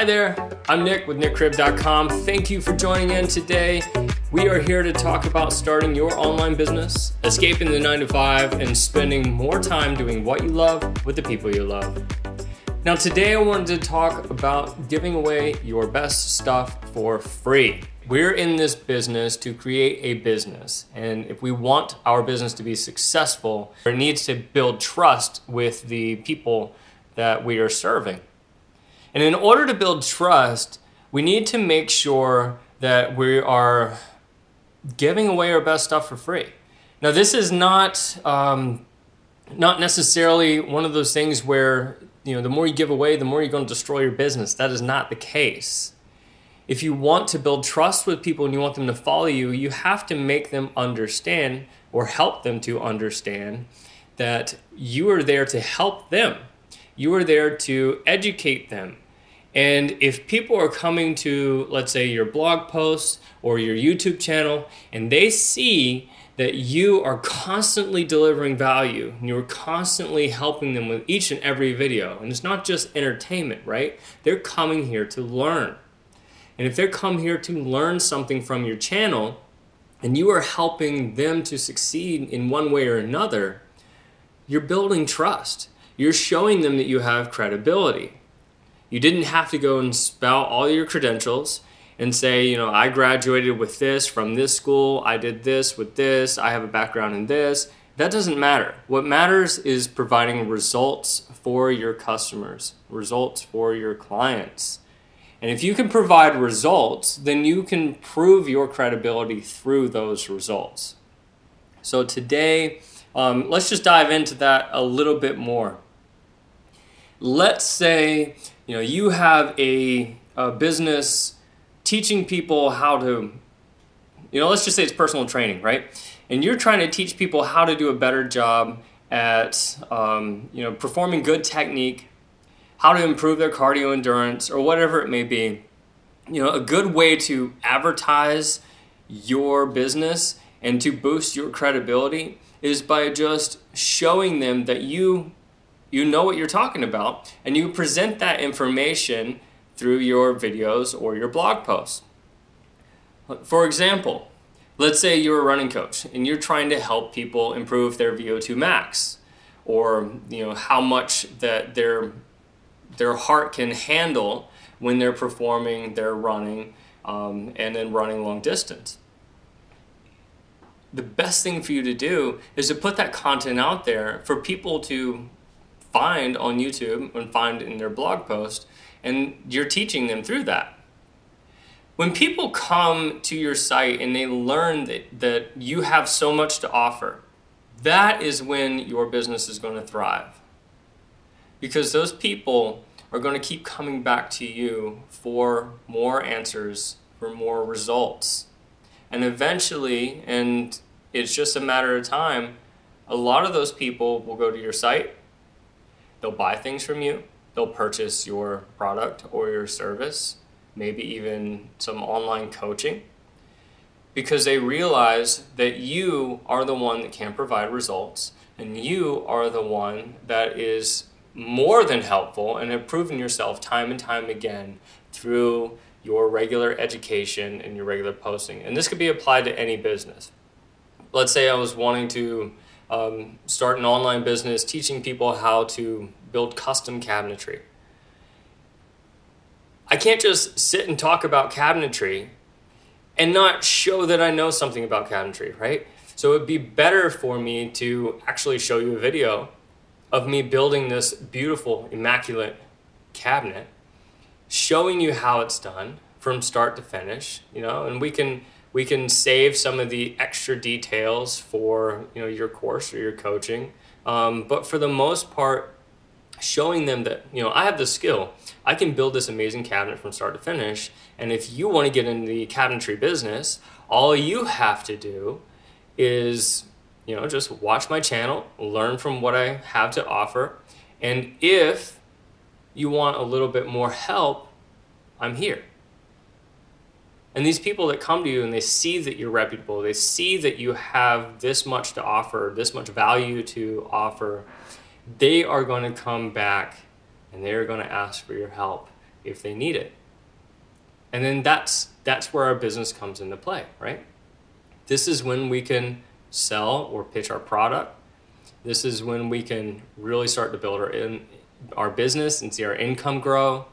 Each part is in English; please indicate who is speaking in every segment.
Speaker 1: Hi there, I'm Nick with nickcribb.com. Thank you for joining in today. We are here to talk about starting your online business, escaping the 9 to 5, and spending more time doing what you love with the people you love. Now, today I wanted to talk about giving away your best stuff for free. We're in this business to create a business, and if we want our business to be successful, it needs to build trust with the people that we are serving. And in order to build trust, we need to make sure that we are giving away our best stuff for free. Now, this is not um, not necessarily one of those things where you know the more you give away, the more you're going to destroy your business. That is not the case. If you want to build trust with people and you want them to follow you, you have to make them understand or help them to understand that you are there to help them you are there to educate them. And if people are coming to, let's say, your blog post or your YouTube channel, and they see that you are constantly delivering value and you're constantly helping them with each and every video, and it's not just entertainment, right? They're coming here to learn. And if they come here to learn something from your channel, and you are helping them to succeed in one way or another, you're building trust you're showing them that you have credibility. You didn't have to go and spout all your credentials and say, you know, I graduated with this from this school, I did this with this, I have a background in this. That doesn't matter. What matters is providing results for your customers, results for your clients. And if you can provide results, then you can prove your credibility through those results. So today, um, let's just dive into that a little bit more let's say you know you have a, a business teaching people how to you know let's just say it's personal training right? And you're trying to teach people how to do a better job at um, you know performing good technique how to improve their cardio endurance or whatever it may be. You know a good way to advertise your business and to boost your credibility is by just showing them that you you know what you're talking about, and you present that information through your videos or your blog posts. For example, let's say you're a running coach and you're trying to help people improve their VO2 max or you know how much that their their heart can handle when they're performing their running um, and then running long distance. The best thing for you to do is to put that content out there for people to find on YouTube and find in their blog post, and you're teaching them through that. When people come to your site and they learn that, that you have so much to offer, that is when your business is going to thrive. Because those people are going to keep coming back to you for more answers, for more results. And eventually, and it's just a matter of time, a lot of those people will go to your site They'll buy things from you, they'll purchase your product or your service, maybe even some online coaching, because they realize that you are the one that can provide results and you are the one that is more than helpful and have proven yourself time and time again through your regular education and your regular posting. And this could be applied to any business. Let's say I was wanting to um, start an online business teaching people how to build custom cabinetry. I can't just sit and talk about cabinetry and not show that I know something about cabinetry, right? So it'd be better for me to actually show you a video of me building this beautiful, immaculate cabinet, showing you how it's done from start to finish, you know, and we can we can save some of the extra details for you know your course or your coaching. Um, but for the most part showing them that you know i have the skill i can build this amazing cabinet from start to finish. And if you want to get into the cabinetry business all you have to do is you know just watch my channel learn from what i have to offer. And if you want a little bit more help i'm here and these people that come to you and they see that you're reputable, they see that you have this much to offer, this much value to offer, they are going to come back and they're going to ask for your help. if they need it. And then that's that's where our business comes into play, right? This is when we can sell or pitch our product. This is when we can really start to build our in our business and see our income grow.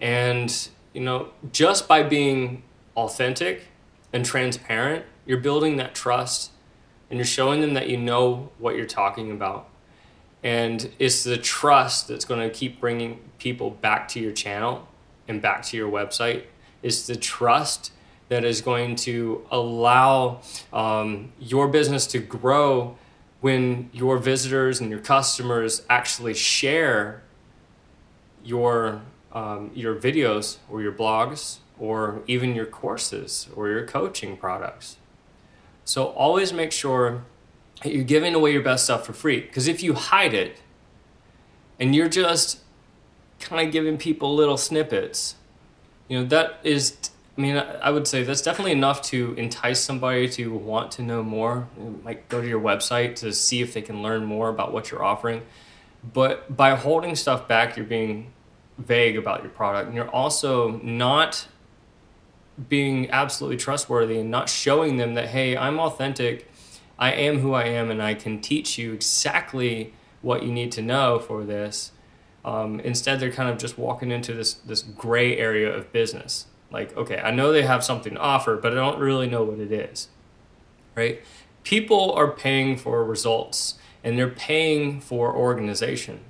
Speaker 1: And you know, just by being authentic and transparent, you're building that trust and you're showing them that you know what you're talking about. And it's the trust that's going to keep bringing people back to your channel and back to your website. It's the trust that is going to allow um, your business to grow when your visitors and your customers actually share your um, your videos or your blogs or even your courses or your coaching products. So always make sure that you're giving away your best stuff for free. Because if you hide it and you're just kind of giving people little snippets, you know, that is, I mean, I would say that's definitely enough to entice somebody to want to know more. Might go to your website to see if they can learn more about what you're offering. But by holding stuff back, you're being vague about your product. And you're also not being absolutely trustworthy and not showing them that, hey, I'm authentic, I am who I am, and I can teach you exactly what you need to know for this. Um, instead, they're kind of just walking into this this gray area of business. Like, okay, I know they have something to offer, but I don't really know what it is. Right? People are paying for results, and they're paying for organization.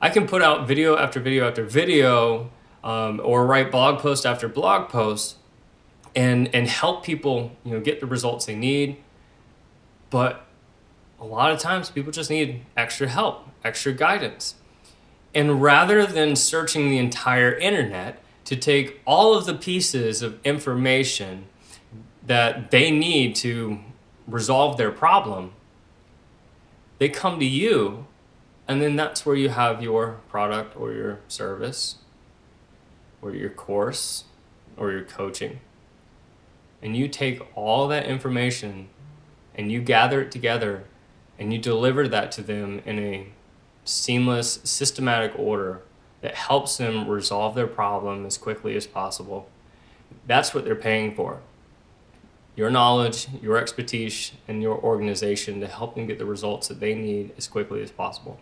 Speaker 1: I can put out video after video after video, um, or write blog post after blog post, and and help people, you know, get the results they need. But a lot of times, people just need extra help, extra guidance, and rather than searching the entire internet to take all of the pieces of information that they need to resolve their problem, they come to you and then that's where you have your product or your service or your course or your coaching. And you take all that information and you gather it together and you deliver that to them in a seamless, systematic order that helps them resolve their problem as quickly as possible. That's what they're paying for. Your knowledge, your expertise, and your organization to help them get the results that they need as quickly as possible.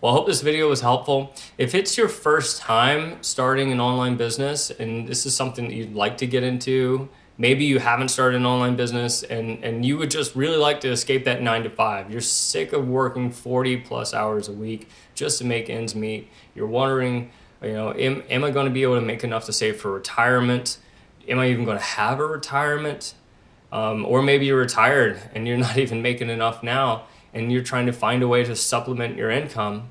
Speaker 1: Well, I hope this video was helpful. If it's your first time starting an online business and this is something that you'd like to get into, maybe you haven't started an online business and, and you would just really like to escape that nine to five. You're sick of working 40 plus hours a week just to make ends meet. You're wondering, you know, am, am I going to be able to make enough to save for retirement? Am I even going to have a retirement? Um, or maybe you're retired and you're not even making enough now and you're trying to find a way to supplement your income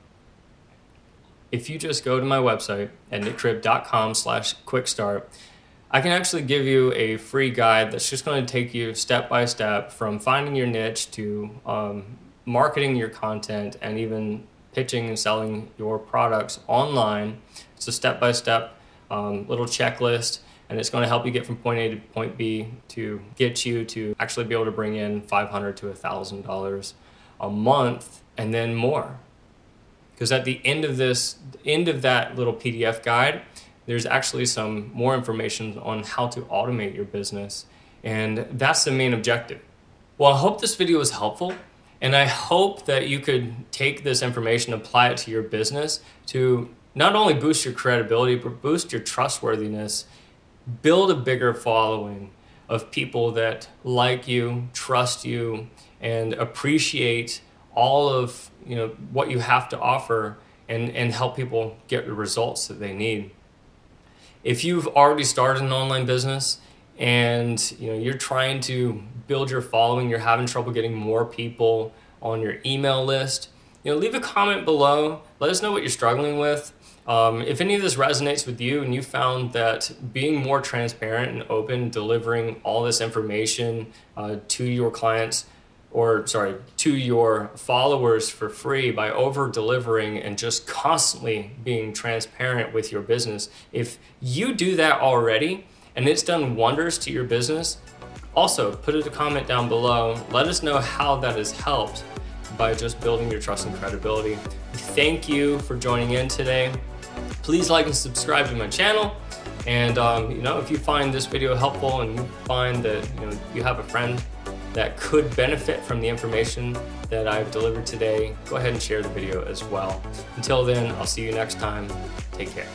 Speaker 1: if you just go to my website at nickcribb.com slash quickstart, I can actually give you a free guide that's just going to take you step by step from finding your niche to um, marketing your content and even pitching and selling your products online. It's a step by step little checklist, and it's going to help you get from point A to point B to get you to actually be able to bring in 500 to $1,000 a month and then more. Because at the end of this end of that little pdf guide there's actually some more information on how to automate your business and that's the main objective. Well i hope this video was helpful and i hope that you could take this information apply it to your business to not only boost your credibility but boost your trustworthiness build a bigger following of people that like you trust you and appreciate all of you know what you have to offer and and help people get the results that they need. If you've already started an online business and you know you're trying to build your following you're having trouble getting more people on your email list you know leave a comment below let us know what you're struggling with um, if any of this resonates with you and you found that being more transparent and open delivering all this information uh, to your clients or sorry, to your followers for free by over delivering and just constantly being transparent with your business. If you do that already and it's done wonders to your business, also put a comment down below. Let us know how that has helped by just building your trust and credibility. Thank you for joining in today. Please like and subscribe to my channel. And um, you know, if you find this video helpful and you find that you know you have a friend that could benefit from the information that I've delivered today, go ahead and share the video as well. Until then, I'll see you next time. Take care.